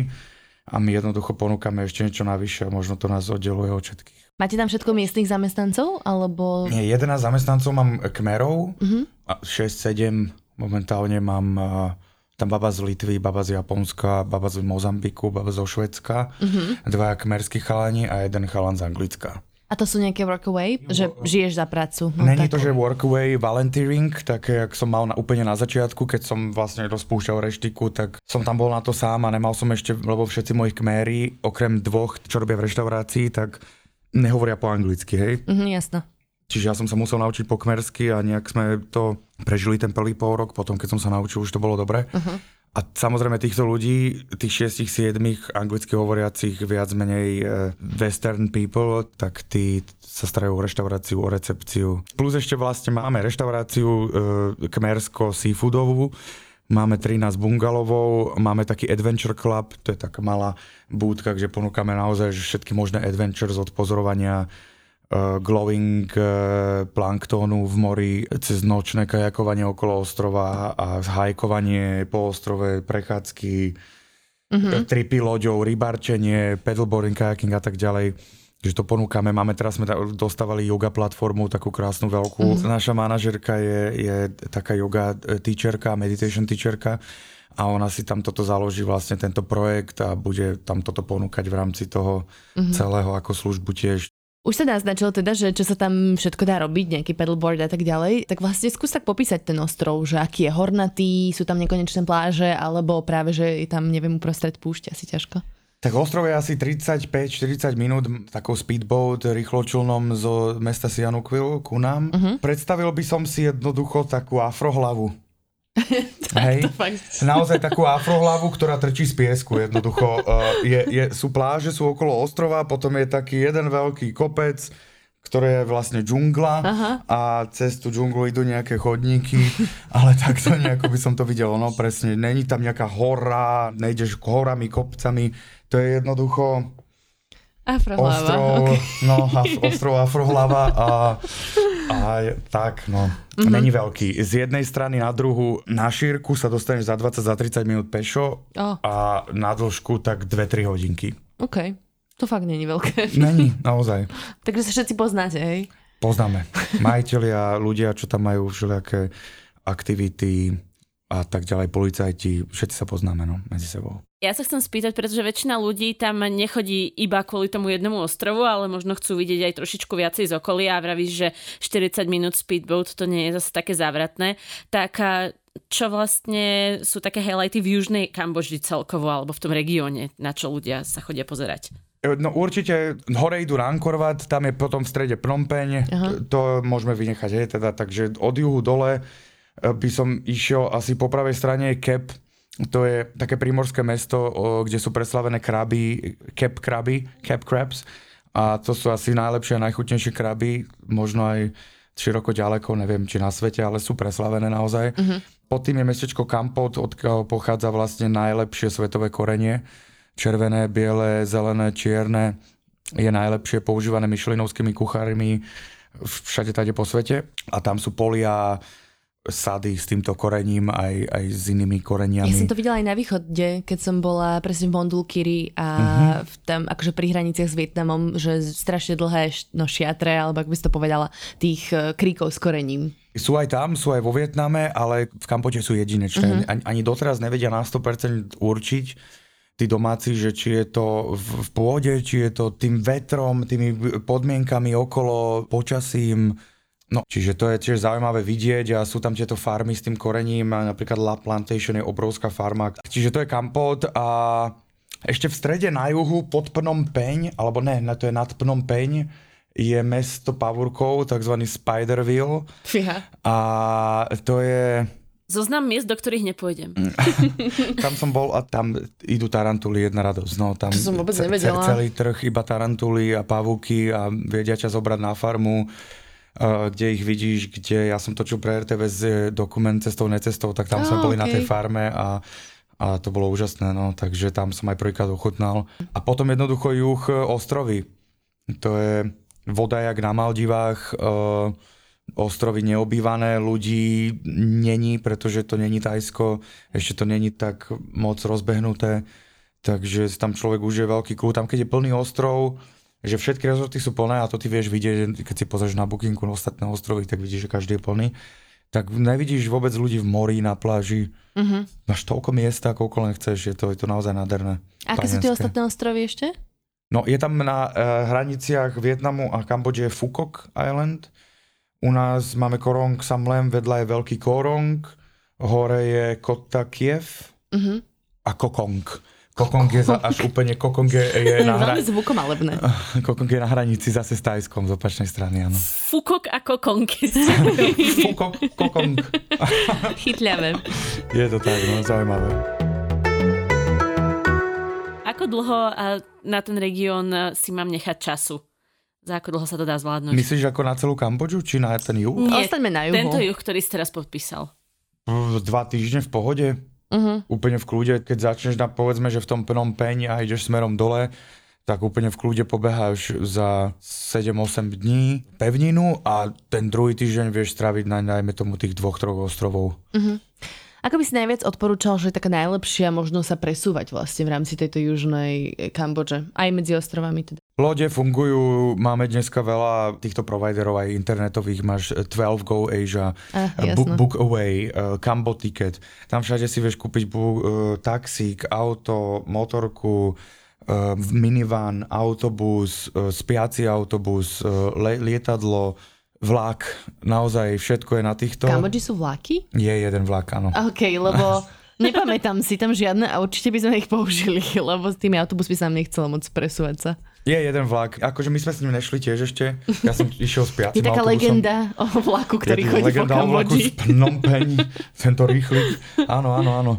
A my jednoducho ponúkame ešte niečo navyše a možno to nás oddeluje od všetkých. Máte tam všetko miestnych zamestnancov? Alebo... Nie, 11 zamestnancov mám kmerov, uh-huh. 6-7 momentálne mám tam baba z Litvy, baba z Japonska, baba z Mozambiku, baba zo Švedska, uh-huh. dva kmerskí chalani a jeden chalan z Anglicka. A to sú nejaké workaway, že žiješ za prácu? No, Není tak... to, že workaway, volunteering, tak jak som mal na, úplne na začiatku, keď som vlastne rozpúšťal reštiku, tak som tam bol na to sám a nemal som ešte, lebo všetci moji kméri, okrem dvoch, čo robia v reštaurácii, tak nehovoria po anglicky, hej? Mhm, jasno. Čiže ja som sa musel naučiť po kmersky a nejak sme to prežili ten prvý pol rok, potom keď som sa naučil, už to bolo dobre. Uh-huh. A samozrejme týchto ľudí, tých 6-7 anglicky hovoriacich viac menej e, western people, tak tí sa starajú o reštauráciu, o recepciu. Plus ešte vlastne máme reštauráciu e, kmersko-seafoodovú, máme 13 bungalovou, máme taký adventure club, to je taká malá búdka, kde ponúkame naozaj všetky možné adventures od pozorovania glowing uh, planktónu v mori cez nočné kajakovanie okolo ostrova a hajkovanie po ostrove, prechádzky, mm-hmm. tripy loďou, rybarčenie, paddleboarding, kajaking a tak ďalej že to ponúkame. Máme teraz sme dostávali yoga platformu, takú krásnu veľkú. Mm-hmm. Naša manažerka je, je taká yoga teacherka, meditation teacherka a ona si tam toto založí vlastne tento projekt a bude tam toto ponúkať v rámci toho mm-hmm. celého ako službu tiež. Už sa naznačilo teda, že čo sa tam všetko dá robiť, nejaký pedalboard a tak ďalej, tak vlastne skús tak popísať ten ostrov, že aký je hornatý, sú tam nekonečné pláže, alebo práve, že je tam, neviem, uprostred púšť, asi ťažko. Tak ostrov je asi 35-40 minút takou speedboat rýchločulnom zo mesta Sianukvil ku nám. Uh-huh. Predstavil by som si jednoducho takú afrohlavu Hej, naozaj takú afrohlavu, ktorá trčí z piesku jednoducho. Uh, je, je, sú pláže, sú okolo ostrova, potom je taký jeden veľký kopec, ktoré je vlastne džungla Aha. a cez tú džunglu idú nejaké chodníky, ale takto nejako by som to videl, no presne, není tam nejaká hora, nejdeš horami, kopcami, to je jednoducho Afrohlava. Ostrov, okay. no, af, ostrov Afrohlava a, a tak, no. Mm-hmm. Není veľký. Z jednej strany na druhu na šírku sa dostaneš za 20, za 30 minút pešo oh. a na dĺžku tak 2-3 hodinky. OK. To fakt není veľké. Není, naozaj. Takže sa všetci poznáte, hej? Poznáme. Majiteľia, ľudia, čo tam majú všelijaké aktivity, a tak ďalej, policajti, všetci sa poznáme no, medzi sebou. Ja sa chcem spýtať, pretože väčšina ľudí tam nechodí iba kvôli tomu jednomu ostrovu, ale možno chcú vidieť aj trošičku viacej z okolia a vravíš, že 40 minút speedboat to nie je zase také závratné. Tak čo vlastne sú také highlighty v južnej Kambodži celkovo alebo v tom regióne, na čo ľudia sa chodia pozerať? E, no určite, hore idú Rankorvat, tam je potom v strede Prompeň, to môžeme vynechať, je, teda, takže od juhu dole by som išiel asi po pravej strane Kep, to je také prímorské mesto, kde sú preslavené kraby, Kep kraby, Kep crabs a to sú asi najlepšie a najchutnejšie kraby, možno aj široko ďaleko, neviem či na svete, ale sú preslavené naozaj. Uh-huh. Pod tým je mestečko Kampot, odkiaľ pochádza vlastne najlepšie svetové korenie. Červené, biele, zelené, čierne je najlepšie používané myšlinovskými kuchármi všade tady po svete. A tam sú polia sady s týmto korením aj, aj s inými koreniami. Ja som to videla aj na východe, keď som bola presne v Mondulkiri a uh-huh. v tam akože pri hraniciach s Vietnamom, že strašne dlhé no, šiatre, alebo ako by si to povedala, tých uh, kríkov s korením. Sú aj tam, sú aj vo Vietname, ale v Kampoče sú jedinečné. Uh-huh. Ani, ani doteraz nevedia na 100% určiť, tí domáci, že či je to v, v pôde, či je to tým vetrom, tými podmienkami okolo, počasím, No, čiže to je tiež zaujímavé vidieť a sú tam tieto farmy s tým korením, napríklad La Plantation je obrovská farma. Čiže to je Kampot a ešte v strede na juhu pod Pnom Peň, alebo ne, to je nad Pnom Peň, je mesto pavúrkov, tzv. Spiderville. Fíha. A to je... Zoznam miest, do ktorých nepôjdem. tam som bol a tam idú tarantuly, jedna radosť. No, tam to som vôbec nevedela. Celý trh, iba tarantuly a pavúky a vedia ťa zobrať na farmu kde ich vidíš, kde ja som točil pre RTVS dokument cestou, necestou, tak tam oh, sme boli okay. na tej farme a a to bolo úžasné, no, takže tam som aj prvýkrát ochutnal. A potom jednoducho juh e, ostrovy. To je voda jak na Maldivách, e, ostrovy neobývané, ľudí není, pretože to není Tajsko, ešte to není tak moc rozbehnuté, takže tam človek užije veľký kľúd. Tam keď je plný ostrov, že všetky rezorty sú plné a to ty vieš vidieť, keď si pozrieš na bookingu na ostatné ostrovy, tak vidíš, že každý je plný. Tak nevidíš vôbec ľudí v mori, na pláži. Uh-huh. Máš toľko miesta, koľko len chceš, je to, je to naozaj nádherné. Aké sú tie ostatné ostrovy ešte? No, je tam na uh, hraniciach Vietnamu a Kambodže Fukok Island. U nás máme Korong Samlem, vedľa je Veľký Korong, hore je Kota Kiev uh-huh. a Kokong. Kokong je za, až úplne, Kokong je, je na hra... zvukom alebné. Kokong je na hranici zase s Tajskom z opačnej strany, áno. Fukok a Kokong. Fukok, Kokong. Chytľavé. Je to tak, no, zaujímavé. Ako dlho na ten región si mám nechať času? Za ako dlho sa to dá zvládnuť? Myslíš ako na celú Kambodžu, či na ten juh? Nie, Ostaňme na juhu. tento juh, ktorý si teraz podpísal. Dva týždne v pohode? Uh-huh. úplne v kľude, keď začneš na povedzme, že v tom Phnom Penh a ideš smerom dole, tak úplne v kľude pobeháš za 7-8 dní pevninu a ten druhý týždeň vieš stráviť na najmä tomu tých dvoch, troch ostrovov. Uh-huh. Ako by si najviac odporúčal, že je taká najlepšia možnosť sa presúvať vlastne v rámci tejto južnej Kambodže, aj medzi ostrovami teda? Lode fungujú, máme dneska veľa týchto providerov aj internetových, máš 12 Go Asia, ah, Book, Book Away, uh, Cambo Ticket, tam všade si vieš kúpiť bu- uh, taxík, auto, motorku, uh, minivan, autobus, uh, spiaci autobus, uh, le- lietadlo, vlak, naozaj všetko je na týchto. Kambodži sú vlaky? Je jeden vlak, áno. OK, lebo nepamätám si tam žiadne a určite by sme ich použili, lebo s tými autobusmi sa nechcelo moc presúvať sa. Je jeden vlak. Akože my sme s ním nešli tiež ešte. Ja som išiel s piacim Je taká autobusom. legenda o vlaku, ktorý je chodí legenda po Kambodži. Legenda o vlaku z Phnom Penh, tento rýchly. Áno, áno, áno.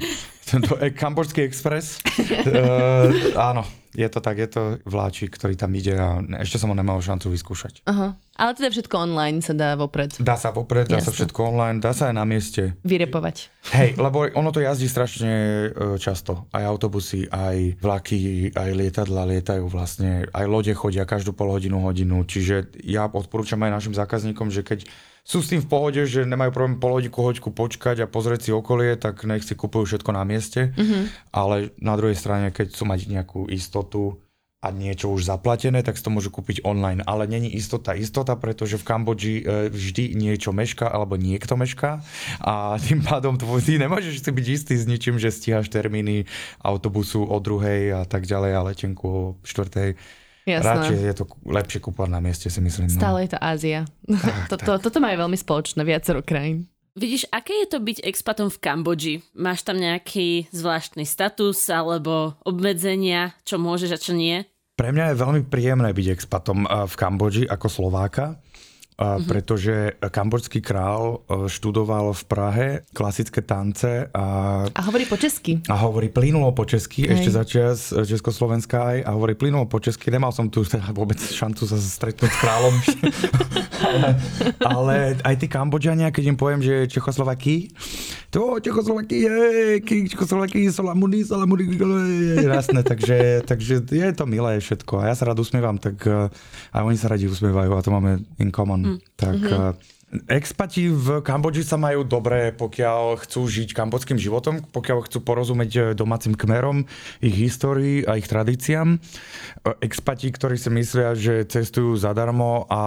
Tento e- Kambodžský express. uh, áno, je to tak, je to vláčik, ktorý tam ide a ešte som ho nemal šancu vyskúšať. Aha. Ale teda všetko online sa dá vopred. Dá sa vopred, dá Jasne. sa všetko online, dá sa aj na mieste. Vyrepovať. Hej, lebo ono to jazdí strašne e, často. Aj autobusy, aj vlaky, aj lietadla lietajú vlastne, aj lode chodia každú pol hodinu, hodinu. Čiže ja odporúčam aj našim zákazníkom, že keď sú s tým v pohode, že nemajú problém po lodiku hoďku počkať a pozrieť si okolie, tak nech si kupujú všetko na mieste. Mm-hmm. Ale na druhej strane, keď chcú mať nejakú istotu a niečo už zaplatené, tak si to môžu kúpiť online. Ale není istota istota, pretože v Kambodži e, vždy niečo meška alebo niekto meška a tým pádom to, ty nemôžeš si byť istý s ničím, že stíhaš termíny autobusu o druhej a tak ďalej a letenku o štvrtej Jasné. Radšej je to lepšie kúpovať na mieste, si myslím. No. Stále je to Ázia. Tak, toto, tak. toto majú veľmi spoločné, viacero krajín. Vidíš, aké je to byť expatom v Kambodži? Máš tam nejaký zvláštny status alebo obmedzenia, čo môžeš a čo nie? Pre mňa je veľmi príjemné byť expatom eh, v Kambodži ako Slováka uh-huh. pretože kambodský král e, študoval v Prahe klasické tance a... A hovorí po česky. A hovorí plynulo po česky, Hej. ešte za čas Československá aj, a hovorí plynulo po česky. Nemal som tu teda vôbec šancu sa stretnúť s kráľom. ale, ale aj tí Kambodžania, keď im poviem, že Čechoslovakí, to Čechoslovakí, hej, Čechoslovakí, salamudy, salamudy, jasné, takže, takže je to milé všetko. A ja sa rád usmievam, tak e, aj oni sa radi usmievajú a to máme in common. Mm. Tak mm-hmm. Expati v Kambodži sa majú dobre, pokiaľ chcú žiť kambodským životom, pokiaľ chcú porozumieť eh, domácim kmerom, ich histórii a ich tradíciám. Eh, expati, ktorí si myslia, že cestujú zadarmo a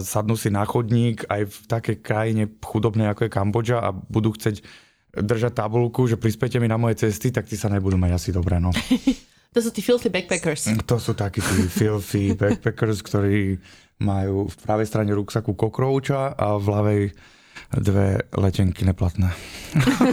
sadnú si na chodník aj v takej krajine chudobnej ako je Kambodža a budú chcieť držať tabulku, že prispiete mi na moje cesty, tak tí sa nebudú mať asi dobre. No. to sú tí filthy backpackers. To sú takí tí filthy backpackers, ktorí majú v pravej strane ruksaku kokrouča a v ľavej dve letenky neplatné.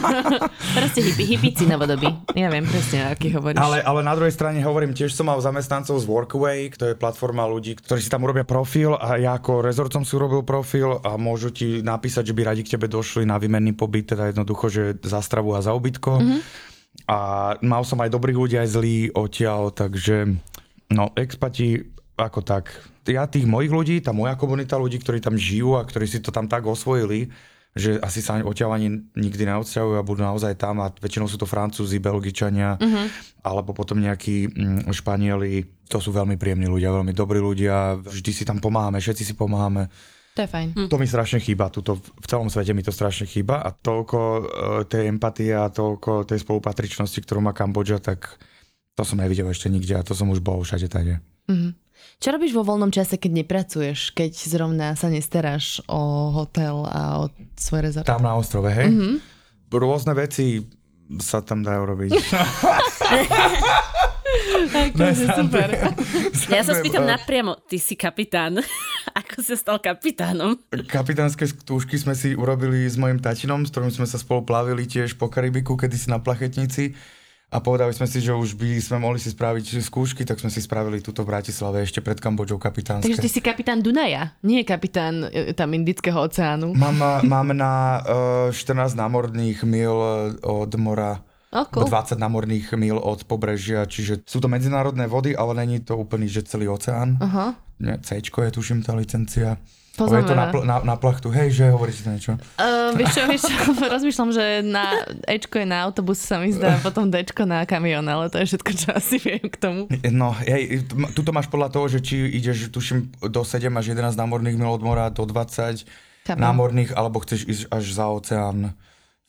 Proste hippie, hippíci novodobí. Ja viem presne, aký hovoríš. Ale, ale na druhej strane hovorím, tiež som mal zamestnancov z Workaway, to je platforma ľudí, ktorí si tam urobia profil a ja ako rezort som si urobil profil a môžu ti napísať, že by radi k tebe došli na výmenný pobyt, teda jednoducho, že za stravu a za ubytko. Mm-hmm. A mal som aj dobrých ľudí, aj zlí odtiaľ, takže no, expati ako tak ja tých mojich ľudí, tá moja komunita ľudí, ktorí tam žijú a ktorí si to tam tak osvojili, že asi sa odtiaľ ani nikdy neodsťahujú a budú naozaj tam a väčšinou sú to Francúzi, Belgičania uh-huh. alebo potom nejakí mm, Španieli. To sú veľmi príjemní ľudia, veľmi dobrí ľudia, vždy si tam pomáhame, všetci si pomáhame. To je fajn. Hm. To mi strašne chýba, tuto, v celom svete mi to strašne chýba a toľko uh, tej empatie a toľko tej spolupatričnosti, ktorú má Kambodža, tak to som nevidel ešte nikde a to som už bol všade tady. Uh-huh. Čo robíš vo voľnom čase, keď nepracuješ, keď zrovna sa nestaráš o hotel a o svoj rezort? Tam na ostrove, hej? Mm-hmm. Rôzne veci sa tam dajú robiť. Akože super. Ja sa spýtam napriamo, ty si kapitán. Ako sa stal kapitánom? Kapitánske skúšky sme si urobili s mojim tatinom, s ktorým sme sa spolu plavili tiež po Karibiku, kedysi na plachetnici a povedali sme si, že už by sme mohli si spraviť skúšky, tak sme si spravili túto v Bratislave ešte pred Kambodžou kapitánske. Takže ty si kapitán Dunaja, nie kapitán e, tam Indického oceánu. Mám, mám na uh, 14 námorných mil od mora Oh, cool. 20 námorných mil od pobrežia, čiže sú to medzinárodné vody, ale není to úplný, že celý oceán. Nie, C je tuším tá licencia. Ale je to na, pl- na, na plachtu. Hej, že hovorí si to niečo? Uh, vieš čo, vieš čo, rozmýšľam, že na Ečko je na autobus sa mi zdá, potom Dčko na kamión, ale to je všetko, čo asi viem k tomu. No, hej, tuto máš podľa toho, že či ideš, tuším, do 7 až 11 námorných mil od mora, do 20 Kamión. námorných, alebo chceš ísť až za oceán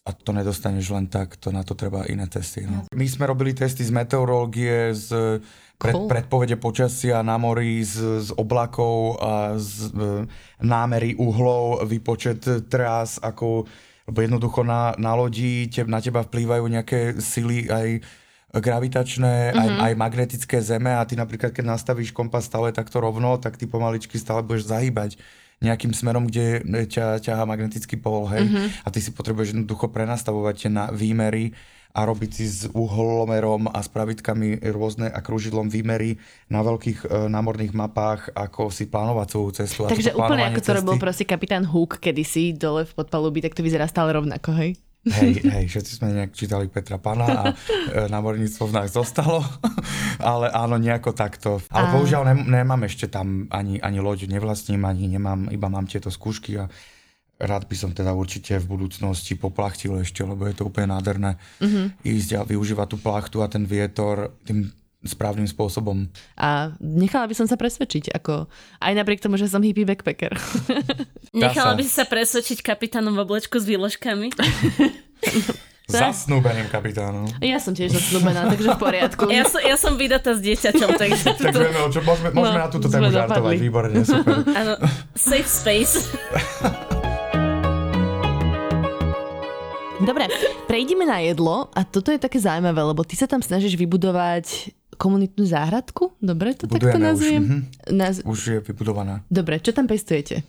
a to nedostaneš len tak, to na to treba iné testy. No. My sme robili testy z meteorológie, z pred, cool. predpovede počasia na mori, z, z oblakov a z e, námery uhlov, výpočet trás, ako lebo jednoducho na, na lodi te, na teba vplývajú nejaké sily aj gravitačné, mm-hmm. aj, aj magnetické zeme a ty napríklad, keď nastavíš kompas stále takto rovno, tak ty pomaličky stále budeš zahýbať nejakým smerom, kde ťa ťahá magnetický pol, hej, mm-hmm. a ty si potrebuješ jednoducho prenastavovať tie na výmery a robiť si s uhlomerom a s pravitkami rôzne a kružidlom výmery na veľkých e, námorných mapách, ako si plánovať svoju cestu. Takže úplne ako to robil proste kapitán Hook kedysi dole v podpalubí, tak to vyzerá stále rovnako, hej? Hej, hej, všetci sme nejak čítali Petra Pana a e, námorníctvo v nás zostalo, ale áno, nejako takto. Ale a... bohužiaľ nem, nemám ešte tam ani, ani loď, nevlastním, ani nemám, iba mám tieto skúšky a rád by som teda určite v budúcnosti poplachtil ešte, lebo je to úplne nádherné mm-hmm. ísť a využívať tú plachtu a ten vietor tým správnym spôsobom. A nechala by som sa presvedčiť, ako aj napriek tomu, že som hippie backpacker. nechala by si sa presvedčiť kapitánom v oblečku s výložkami? Zasnúbeným kapitánom. Ja som tiež zasnúbená, takže v poriadku. Ja som, ja som vydatá s dieťaťom, takže... tak vieme, čo, môžeme, môžeme no, na túto tému žartovať, výborne, super. Áno, safe space. Dobre, prejdeme na jedlo a toto je také zaujímavé, lebo ty sa tam snažíš vybudovať komunitnú záhradku? Dobre to Budujeme takto nazviem? Už, mm-hmm. Naz... už je vybudovaná. Dobre, čo tam pestujete?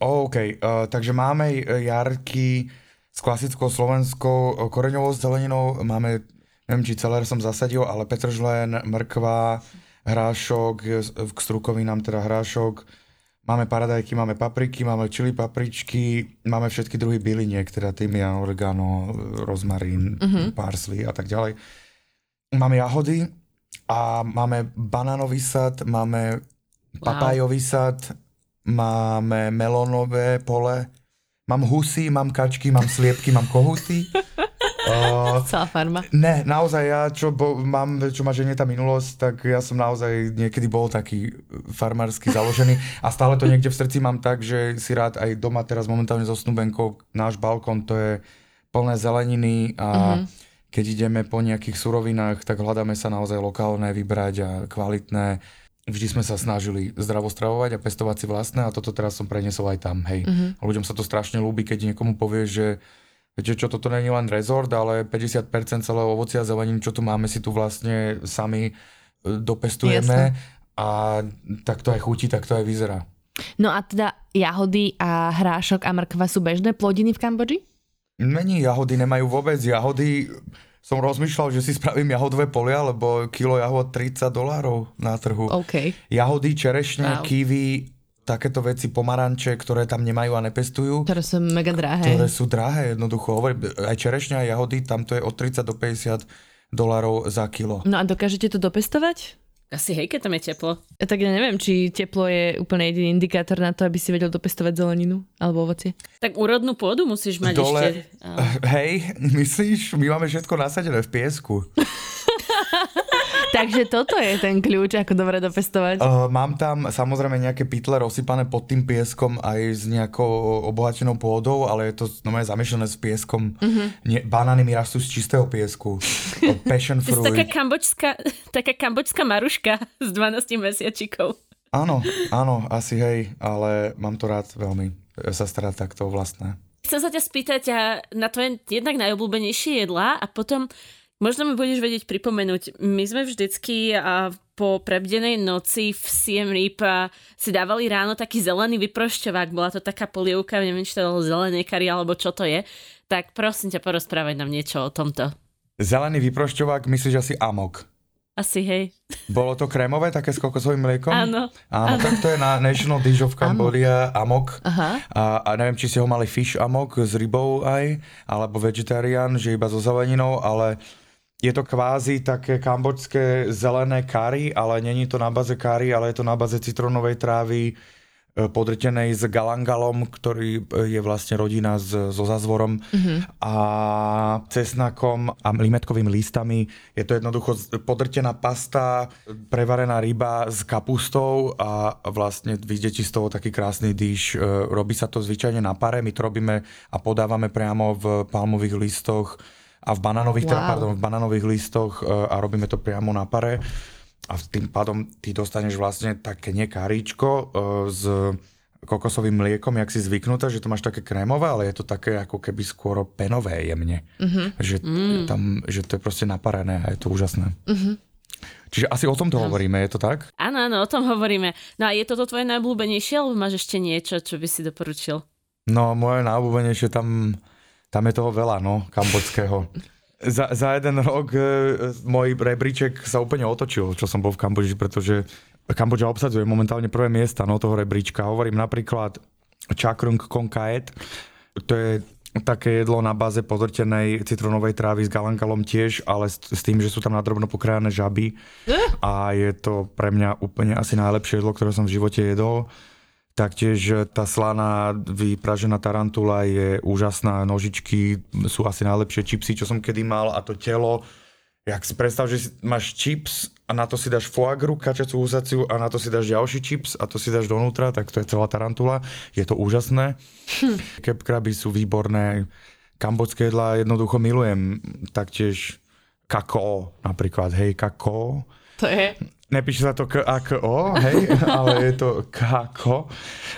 OK, uh, takže máme jarky s klasickou slovenskou koreňovou zeleninou. Máme, neviem, či celé som zasadil, ale petržlen, mrkva, hrášok, k strukovinám teda hrášok, Máme paradajky, máme papriky, máme čili papričky, máme všetky druhy byliniek, teda tymian, oregano, rozmarín, uh-huh. parsley a tak ďalej. Máme jahody a máme banánový sad, máme wow. sad, máme melónové pole, mám husy, mám kačky, mám sliepky, mám kohuty. Uh, Celá farma. Ne, naozaj ja, čo bo, mám, čo ma ženie tá minulosť, tak ja som naozaj niekedy bol taký farmársky založený a stále to niekde v srdci mám tak, že si rád aj doma teraz momentálne so snubenkou, náš balkón to je plné zeleniny a uh-huh. keď ideme po nejakých surovinách, tak hľadáme sa naozaj lokálne vybrať a kvalitné. Vždy sme sa snažili zdravostravovať a pestovať si vlastné a toto teraz som preniesol aj tam. Hej. Uh-huh. Ľuďom sa to strašne ľúbi, keď niekomu povie, že Viete čo, toto není len rezort, ale 50% celého ovocia a zelenín, čo tu máme, si tu vlastne sami e, dopestujeme Jasne. a tak to aj chutí, tak to aj vyzerá. No a teda jahody a hrášok a mrkva sú bežné plodiny v Kambodži? Není, jahody nemajú vôbec. Jahody, som rozmýšľal, že si spravím jahodové polia, lebo kilo jahod 30 dolárov na trhu. Okay. Jahody, čerešne, wow. kiwi, takéto veci, pomaranče, ktoré tam nemajú a nepestujú. Ktoré sú mega drahé. Ktoré sú drahé, jednoducho. Aj čerešňa a jahody, tam to je od 30 do 50 dolarov za kilo. No a dokážete to dopestovať? Asi hej, keď tam je teplo. Ja tak ja neviem, či teplo je úplne jediný indikátor na to, aby si vedel dopestovať zeleninu alebo ovocie. Tak úrodnú pôdu musíš mať Dole, ešte. Hej, myslíš? My máme všetko nasadené v piesku. Takže toto je ten kľúč, ako dobre dopestovať. Uh, mám tam samozrejme nejaké pytle rozsypané pod tým pieskom aj s nejakou obohatenou pôdou, ale je to znamená zamiešané s pieskom. Uh-huh. Nie, banány mi rastú z čistého piesku. Passion fruit. taká kambočská, taká kambočská maruška s 12 mesiačikov. Áno, áno, asi hej, ale mám to rád veľmi sa starať takto vlastné. Chcem sa ťa spýtať na tvoje jednak najobľúbenejšie jedlá a potom Možno mi budeš vedieť pripomenúť, my sme vždycky a po prebdenej noci v Siem Reap si dávali ráno taký zelený vyprošťovák, bola to taká polievka, neviem, či to bolo zelené kary alebo čo to je. Tak prosím ťa, porozprávaj nám niečo o tomto. Zelený vyprošťovák, myslíš asi amok? Asi, hej. Bolo to krémové, také s kokosovým mliekom? Áno. Áno, tak to je na National Dish of Cambodia amok. Aha. A, a neviem, či ste ho mali fish amok s rybou aj, alebo vegetarian, že iba so zeleninou, ale je to kvázi také kambočské zelené kary, ale není to na baze kary, ale je to na baze citronovej trávy, e, podrtenej s galangalom, ktorý e, je vlastne rodina s, so zazvorom mm-hmm. a cesnakom a limetkovými listami. Je to jednoducho podrtená pasta, prevarená ryba s kapustou a vlastne vyjde z toho taký krásny dýš. E, robí sa to zvyčajne na pare, my to robíme a podávame priamo v palmových listoch a v banánových, teda, wow. teda, pardon, v banánových listoch e, a robíme to priamo na pare a tým pádom ty dostaneš vlastne také nie karíčko e, s kokosovým mliekom, jak si zvyknutá, že to máš také krémové, ale je to také ako keby skôr penové jemne. Mm-hmm. Že, mm. tam, že to je proste naparené a je to úžasné. Mm-hmm. Čiže asi o tomto no. hovoríme, je to tak? Áno, áno, o tom hovoríme. No a je toto tvoje najblúbenejšie, alebo máš ešte niečo, čo by si doporučil? No, moje najblúbenejšie tam tam je toho veľa, no, kambodského. Za, za jeden rok e, môj rebríček sa úplne otočil, čo som bol v Kambodži, pretože Kambodža obsadzuje momentálne prvé miesta no, toho rebríčka. Hovorím napríklad Chakrung Konkaet, to je také jedlo na báze podrtenej citronovej trávy s galankalom tiež, ale s, s tým, že sú tam nadrobno pokrájané žaby. Eh? A je to pre mňa úplne asi najlepšie jedlo, ktoré som v živote jedol. Taktiež e, tá slaná vypražená tarantula je úžasná, nožičky sú asi najlepšie čipsy, čo som kedy mal a to telo, jak si predstav, že máš chips a na to si dáš foie gras, kačacú úsaciu a na to si dáš ďalší chips a to si dáš donútra, tak to je celá tarantula. Je to úžasné. Hm. Kepkraby sú výborné. Kambodské jedlá jednoducho milujem. Taktiež kakao napríklad, hej, kakao. To je? Nepíše sa to K a K O, hej, ale je to K ko,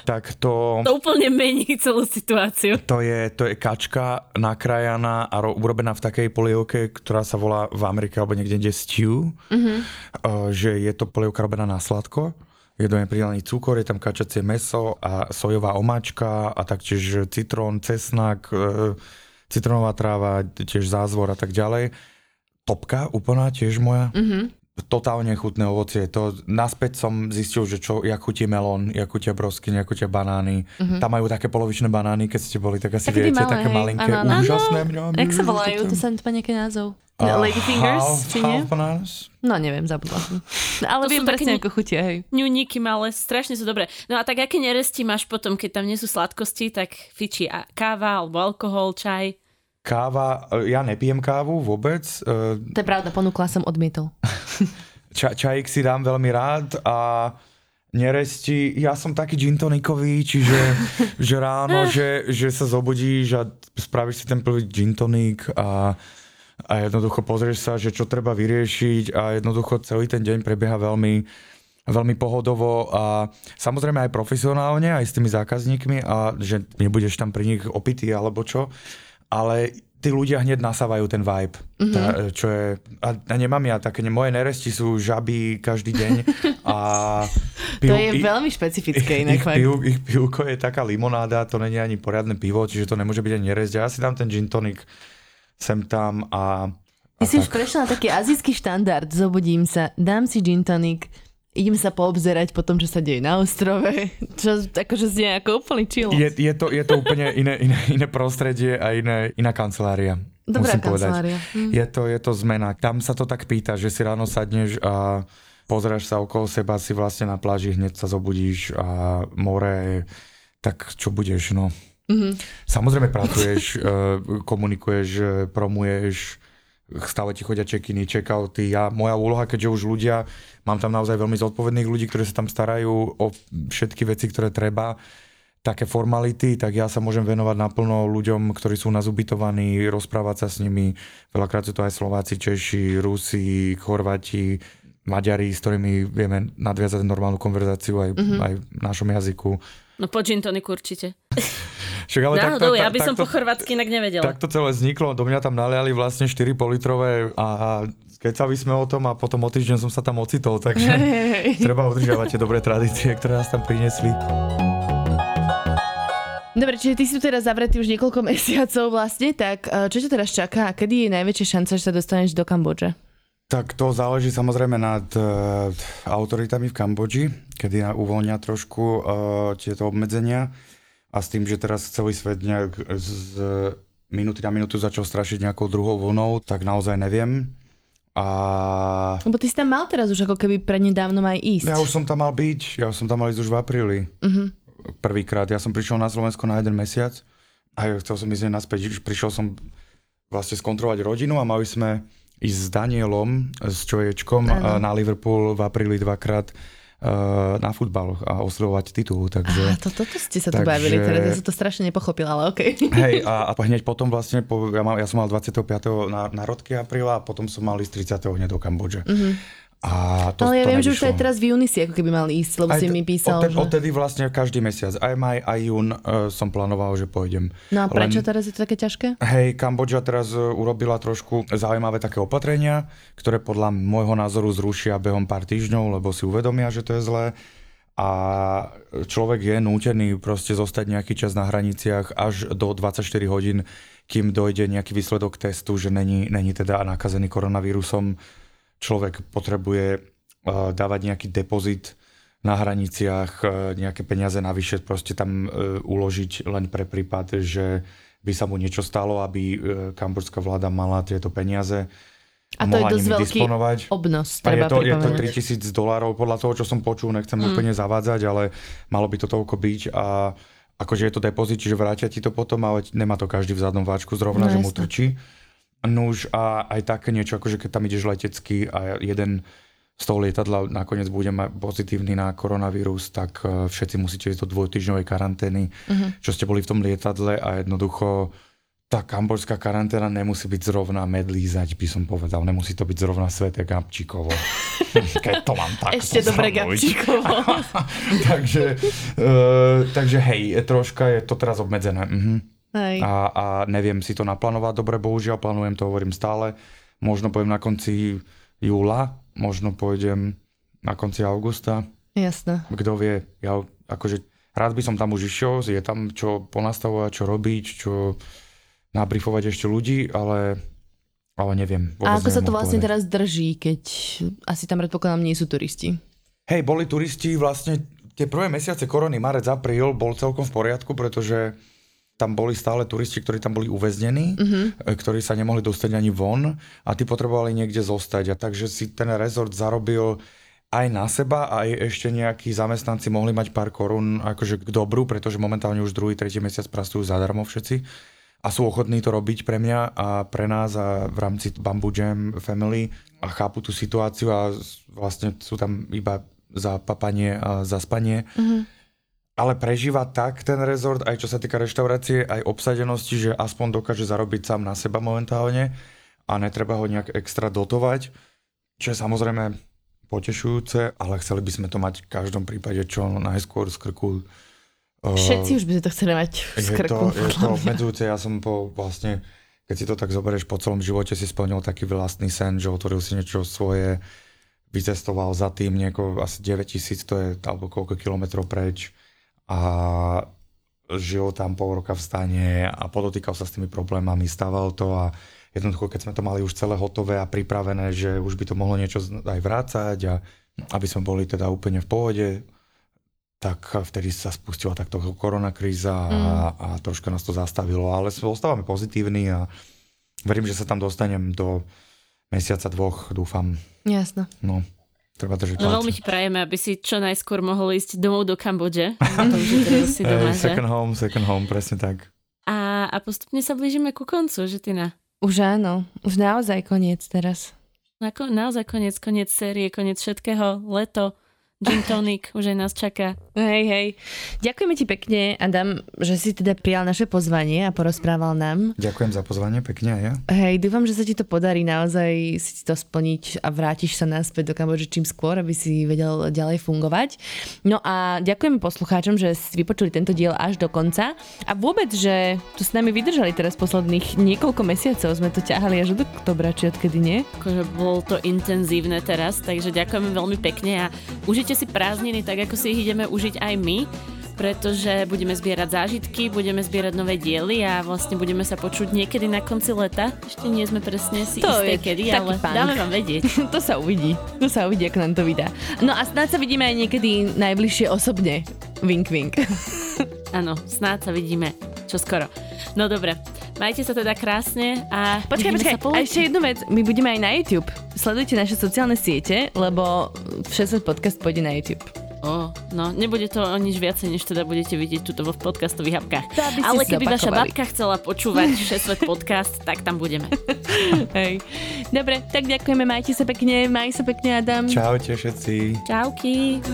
tak to... To úplne mení celú situáciu. To je, to je kačka nakrájaná a ro, urobená v takej polievke, ktorá sa volá v Amerike alebo niekde kde stew, mm-hmm. že je to polievka robená na sladko. Je do nej pridaný cukor, je tam kačacie meso a sojová omáčka a taktiež citrón, cesnak, e, citronová tráva, tiež zázvor a tak ďalej. Topka úplná tiež moja. Mm-hmm totálne chutné ovocie. To naspäť som zistil, že čo, jak chutí melón, jak chutia brosky, jak chutia banány. Mm-hmm. Tam majú také polovičné banány, keď ste boli, tak asi tak viete, malé, také hej. malinké, ano, úžasné. Ano. Jak sa volajú? To sa to nejaký názov. Uh, Lady Fingers, half, či nie? Half? No neviem, zabudla som. Ale to viem presne, ako chutia, hej. Ňuníky malé, strašne sú dobré. No a tak aké neresti máš potom, keď tam nie sú sladkosti, tak fičí káva alebo alkohol, čaj? Káva, e, ja nepijem kávu vôbec. E, to je pravda, ponúkla som odmietol. Ča, čajík si dám veľmi rád a neresti, ja som taký gin tonikový, čiže že ráno, že, že sa zobudíš a spravíš si ten prvý gin tonik a, a jednoducho pozrieš sa, že čo treba vyriešiť a jednoducho celý ten deň prebieha veľmi veľmi pohodovo a samozrejme aj profesionálne, aj s tými zákazníkmi a že nebudeš tam pri nich opitý alebo čo ale tí ľudia hneď nasávajú ten vibe. Mm-hmm. Tá, čo je, a, a nemám ja také, moje neresti sú žaby každý deň a piv, to je ich, veľmi špecifické inak. Ich, piv, ich pivko je taká limonáda, to není ani poriadne pivo, čiže to nemôže byť ani neresť. Ja si dám ten gin tonic sem tam a... Ty si už prešiel na taký azijský štandard, zobudím sa, dám si gin tonic, idem sa poobzerať po tom, čo sa deje na ostrove, čo akože znie ako úplný chill. Je, je, to, je to úplne iné, iné, iné prostredie a iné, iná kancelária. Dobrá musím kancelária. Povedať. Mm. Je, to, je to zmena. Tam sa to tak pýta, že si ráno sadneš a pozráš sa okolo seba, si vlastne na pláži, hneď sa zobudíš a more, tak čo budeš, no. Mm-hmm. Samozrejme pracuješ, eh, komunikuješ, eh, promuješ, stále ti chodia check-iny, check-outy. Ja, moja úloha, keďže už ľudia, mám tam naozaj veľmi zodpovedných ľudí, ktorí sa tam starajú o všetky veci, ktoré treba, také formality, tak ja sa môžem venovať naplno ľuďom, ktorí sú nás ubytovaní, rozprávať sa s nimi. Veľakrát sú to aj Slováci, Češi, Rusi, Chorváti, Maďari, s ktorými vieme nadviazať normálnu konverzáciu aj, mm-hmm. aj v našom jazyku. No po gin tonic určite. Však, ale Náhodou, tak, tak, ja by tak, som po chorvátsky inak nevedela. Tak to celé vzniklo, do mňa tam naliali vlastne 4 politrové a kecali sme o tom a potom o týždeň som sa tam ocitol, takže treba udržiavať tie dobré tradície, ktoré nás tam priniesli. Dobre, čiže ty si tu teraz zavretý už niekoľko mesiacov vlastne, tak e, čo ťa teraz čaká a kedy je najväčšia šanca, že sa dostaneš do Kambodže? Tak to záleží samozrejme nad uh, autoritami v Kambodži, kedy uvoľnia trošku uh, tieto obmedzenia a s tým, že teraz celý svet nejak z, minúty na minútu začal strašiť nejakou druhou vlnou, tak naozaj neviem. A... Lebo ty si tam mal teraz už ako keby prednedávno aj ísť. Ja už som tam mal byť, ja som tam mal ísť už v apríli. Uh-huh. Prvýkrát, ja som prišiel na Slovensko na jeden mesiac a chcel som ísť naspäť, prišiel som vlastne skontrolovať rodinu a mali sme ísť s Danielom, s Čoječkom ano. na Liverpool v apríli dvakrát uh, na futbal a oslovovať titul. Takže, a to, toto ste sa tu takže, bavili, teraz ja som to strašne nepochopila, ale okej. Okay. Hej, a, a hneď potom vlastne, po, ja, mal, ja som mal 25. na, narodky apríla a potom som mal ísť 30. hneď do Kambodže. Mm-hmm. A to, Ale ja to viem, nevyšlo. že už aj teraz v júni si ako keby mal ísť, lebo aj si mi písal. Odtedy, že... odtedy vlastne každý mesiac, aj maj, aj jún uh, som plánoval, že pôjdem. No a prečo Len, teraz je to také ťažké? Hej, Kambodža teraz uh, urobila trošku zaujímavé také opatrenia, ktoré podľa môjho názoru zrušia behom pár týždňov, lebo si uvedomia, že to je zlé. A človek je nútený proste zostať nejaký čas na hraniciach až do 24 hodín, kým dojde nejaký výsledok testu, že není, není teda nakazený koronavírusom človek potrebuje eh, dávať nejaký depozit na hraniciach, eh, nejaké peniaze navyše proste tam eh, uložiť len pre prípad, že by sa mu niečo stalo, aby kamborská vláda mala tieto peniaze. A to je dosť veľký disponovať. obnos, treba a je to, je to 3000 dolárov, podľa toho, čo som počul, nechcem mm. úplne zavádzať, ale malo by to toľko byť a akože je to depozit, čiže vrátia ti to potom, ale nemá to každý v zadnom váčku zrovna, no, že mu trčí. Nuž a aj také niečo, akože keď tam ideš letecky a jeden z toho lietadla nakoniec bude mať pozitívny na koronavírus, tak e, všetci musíte ísť do dvojtyžňovej karantény, uh-huh. čo ste boli v tom lietadle a jednoducho tá kamborská karanténa nemusí byť zrovna medlízať, by som povedal. Nemusí to byť zrovna sveté Gabčíkovo. Keď to mám tak Ešte dobre Gabčíkovo. takže, uh, takže hej, troška je to teraz obmedzené. Uh-huh. Hej. A, a neviem si to naplánovať dobre, bohužiaľ, plánujem to, hovorím stále. Možno poviem na konci júla, možno pôjdem na konci augusta. Jasné. Kto vie, ja akože rád by som tam už išiel, je tam čo ponastavovať, čo robiť, čo nabrifovať ešte ľudí, ale, ale neviem. A ako sa to vlastne povedať. teraz drží, keď asi tam predpokladám nie sú turisti? Hej, boli turisti vlastne tie prvé mesiace korony, marec, apríl, bol celkom v poriadku, pretože tam boli stále turisti, ktorí tam boli uväznení, mm-hmm. ktorí sa nemohli dostať ani von a tí potrebovali niekde zostať. A takže si ten rezort zarobil aj na seba, aj ešte nejakí zamestnanci mohli mať pár korún akože k dobru, pretože momentálne už druhý, tretí mesiac pracujú zadarmo všetci a sú ochotní to robiť pre mňa a pre nás a v rámci Bamboo Jam Family a chápu tú situáciu a vlastne sú tam iba za papanie a za spanie. Mm-hmm ale prežíva tak ten rezort, aj čo sa týka reštaurácie, aj obsadenosti, že aspoň dokáže zarobiť sám na seba momentálne a netreba ho nejak extra dotovať, čo je samozrejme potešujúce, ale chceli by sme to mať v každom prípade čo najskôr z krku. Všetci uh, už by sme to chceli mať z krku. Je to, je to obmedzujúce, ja som po vlastne, keď si to tak zoberieš po celom živote, si splnil taký vlastný sen, že otvoril si niečo svoje, vycestoval za tým nieko asi 9000, to je alebo koľko kilometrov preč a žil tam pol roka v stane a podotýkal sa s tými problémami, stával to a jednoducho, keď sme to mali už celé hotové a pripravené, že už by to mohlo niečo aj vrácať a aby sme boli teda úplne v pohode, tak vtedy sa spustila takto koronakríza a, mm. a troška nás to zastavilo, ale ostávame pozitívni a verím, že sa tam dostanem do mesiaca, dvoch, dúfam. Jasno. No. Treba držať no veľmi ti prajeme, aby si čo najskôr mohol ísť domov do Kambodže. si doma, second home, second home, presne tak. A, a postupne sa blížime ku koncu, že ty na. Už áno, už naozaj koniec teraz. Ako, naozaj koniec, koniec série, koniec všetkého, leto, gin tonic, už aj nás čaká. Hej, hej. Ďakujeme ti pekne, Adam, že si teda prijal naše pozvanie a porozprával nám. Ďakujem za pozvanie, pekne aj ja. Hej, dúfam, že sa ti to podarí naozaj si to splniť a vrátiš sa naspäť do Kambodže čím skôr, aby si vedel ďalej fungovať. No a ďakujeme poslucháčom, že si vypočuli tento diel až do konca a vôbec, že tu s nami vydržali teraz posledných niekoľko mesiacov. Sme to ťahali až do oktobra, či odkedy nie? Akože bolo to intenzívne teraz, takže ďakujeme veľmi pekne a užite si prázdniny tak, ako si ich ideme už využiť aj my, pretože budeme zbierať zážitky, budeme zbierať nové diely a vlastne budeme sa počuť niekedy na konci leta. Ešte nie sme presne si to isté kedy, ale pán. dáme vám vedieť. to sa uvidí. To sa uvidí, ako nám to vydá. No a snáď sa vidíme aj niekedy najbližšie osobne. Wink, wink. Áno, snáď sa vidíme čo skoro. No dobre, majte sa teda krásne a Počkaj, počkaj, a ešte jednu vec, my budeme aj na YouTube. Sledujte naše sociálne siete, lebo všetko podcast pôjde na YouTube. Oh, no, nebude to o nič viacej, než teda budete vidieť tuto vo podcastových apkách. Ale keby vaša babka chcela počúvať Šesvet podcast, tak tam budeme. Hej. Dobre, tak ďakujeme, majte sa pekne, maj sa pekne, Adam. Čaute všetci. Čauky.